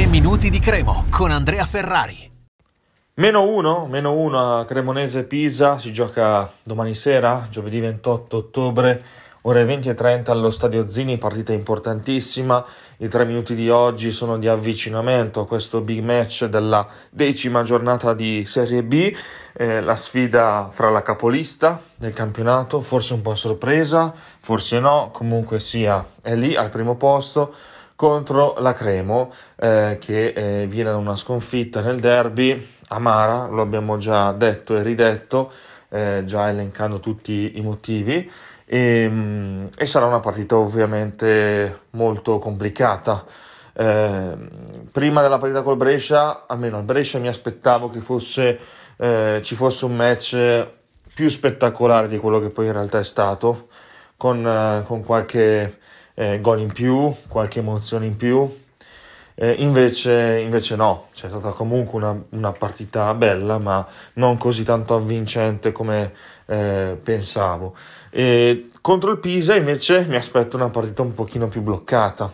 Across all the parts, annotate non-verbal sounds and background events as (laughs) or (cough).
3 minuti di Cremo con Andrea Ferrari. Meno 1, meno 1 a Cremonese Pisa, si gioca domani sera, giovedì 28 ottobre, ore 20 e 30 allo Stadio Zini, partita importantissima. I tre minuti di oggi sono di avvicinamento a questo big match della decima giornata di Serie B, eh, la sfida fra la capolista del campionato, forse un po' sorpresa, forse no, comunque sia, è lì al primo posto contro la Cremo eh, che eh, viene da una sconfitta nel derby amara, lo abbiamo già detto e ridetto, eh, già elencando tutti i motivi e, mm, e, sarà una partita ovviamente molto complicata. Eh, prima della partita col Brescia, almeno al Brescia mi aspettavo che fosse, eh, ci fosse un match più spettacolare di quello che poi in realtà è stato, con, eh, con qualche eh, gol in più, qualche emozione in più. Eh, invece, invece, no, c'è stata comunque una, una, partita bella, ma non così tanto avvincente come eh, pensavo. E contro il Pisa invece mi aspetto una partita un pochino più bloccata.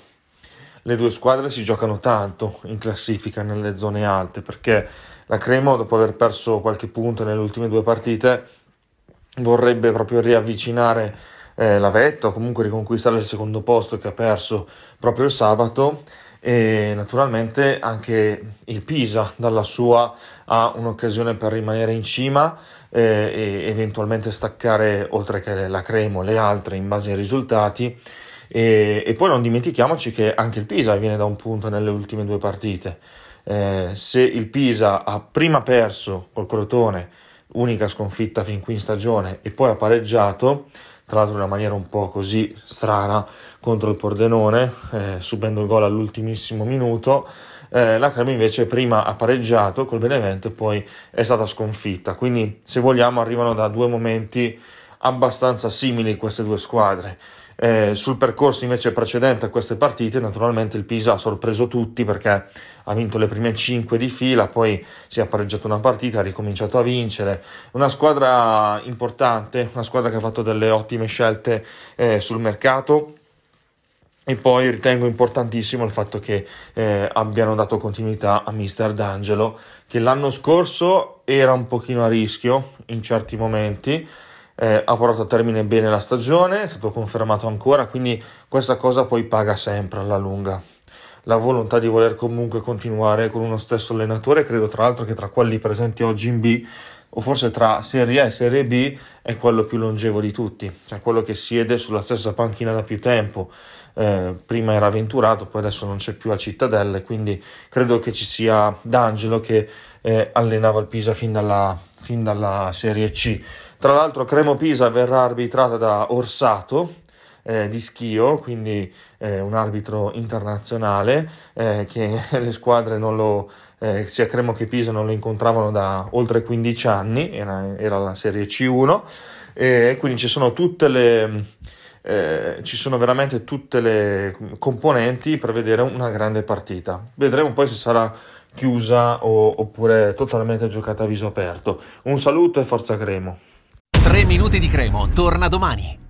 Le due squadre si giocano tanto in classifica nelle zone alte perché la Cremo, dopo aver perso qualche punto nelle ultime due partite, vorrebbe proprio riavvicinare eh, la vetta o comunque riconquistare il secondo posto che ha perso proprio il sabato. E naturalmente anche il Pisa dalla sua ha un'occasione per rimanere in cima eh, e eventualmente staccare oltre che la Cremo le altre in base ai risultati. E, e, poi non dimentichiamoci che anche il Pisa viene da un punto nelle ultime due partite. Eh, se il Pisa ha prima perso col Crotone unica sconfitta fin qui in stagione e poi ha pareggiato tra l'altro in una maniera un po' così strana contro il Pordenone, eh, subendo il gol all'ultimissimo minuto. Eh, la Crema invece prima ha pareggiato col Benevento e poi è stata sconfitta. Quindi, se vogliamo, arrivano da due momenti abbastanza simili queste due squadre. Eh, sul percorso invece precedente a queste partite, naturalmente il Pisa ha sorpreso tutti perché ha vinto le prime 5 di fila, poi si è pareggiato una partita, ha ricominciato a vincere. Una squadra importante, una squadra che ha fatto delle ottime scelte eh, sul mercato. E poi ritengo importantissimo il fatto che eh, abbiano dato continuità a Mister D'Angelo, che l'anno scorso era un pochino a rischio in certi momenti, eh, ha portato a termine bene la stagione, è stato confermato ancora, quindi questa cosa poi paga sempre alla lunga. La volontà di voler comunque continuare con uno stesso allenatore, credo tra l'altro che tra quelli presenti oggi in B, o forse tra Serie A e Serie B, è quello più longevo di tutti, cioè quello che siede sulla stessa panchina da più tempo. Eh, prima era avventurato, poi adesso non c'è più a Cittadelle, quindi credo che ci sia D'Angelo che eh, allenava il Pisa fin dalla, fin dalla Serie C. Tra l'altro Cremo Pisa verrà arbitrata da Orsato eh, di Schio, quindi eh, un arbitro internazionale eh, che (laughs) le squadre non lo, eh, sia Cremo che Pisa non lo incontravano da oltre 15 anni, era, era la serie C1 e quindi ci sono tutte le... Eh, ci sono veramente tutte le componenti per vedere una grande partita. Vedremo poi se sarà chiusa o, oppure totalmente giocata a viso aperto. Un saluto e forza Cremo. 3 minuti di Cremo torna domani.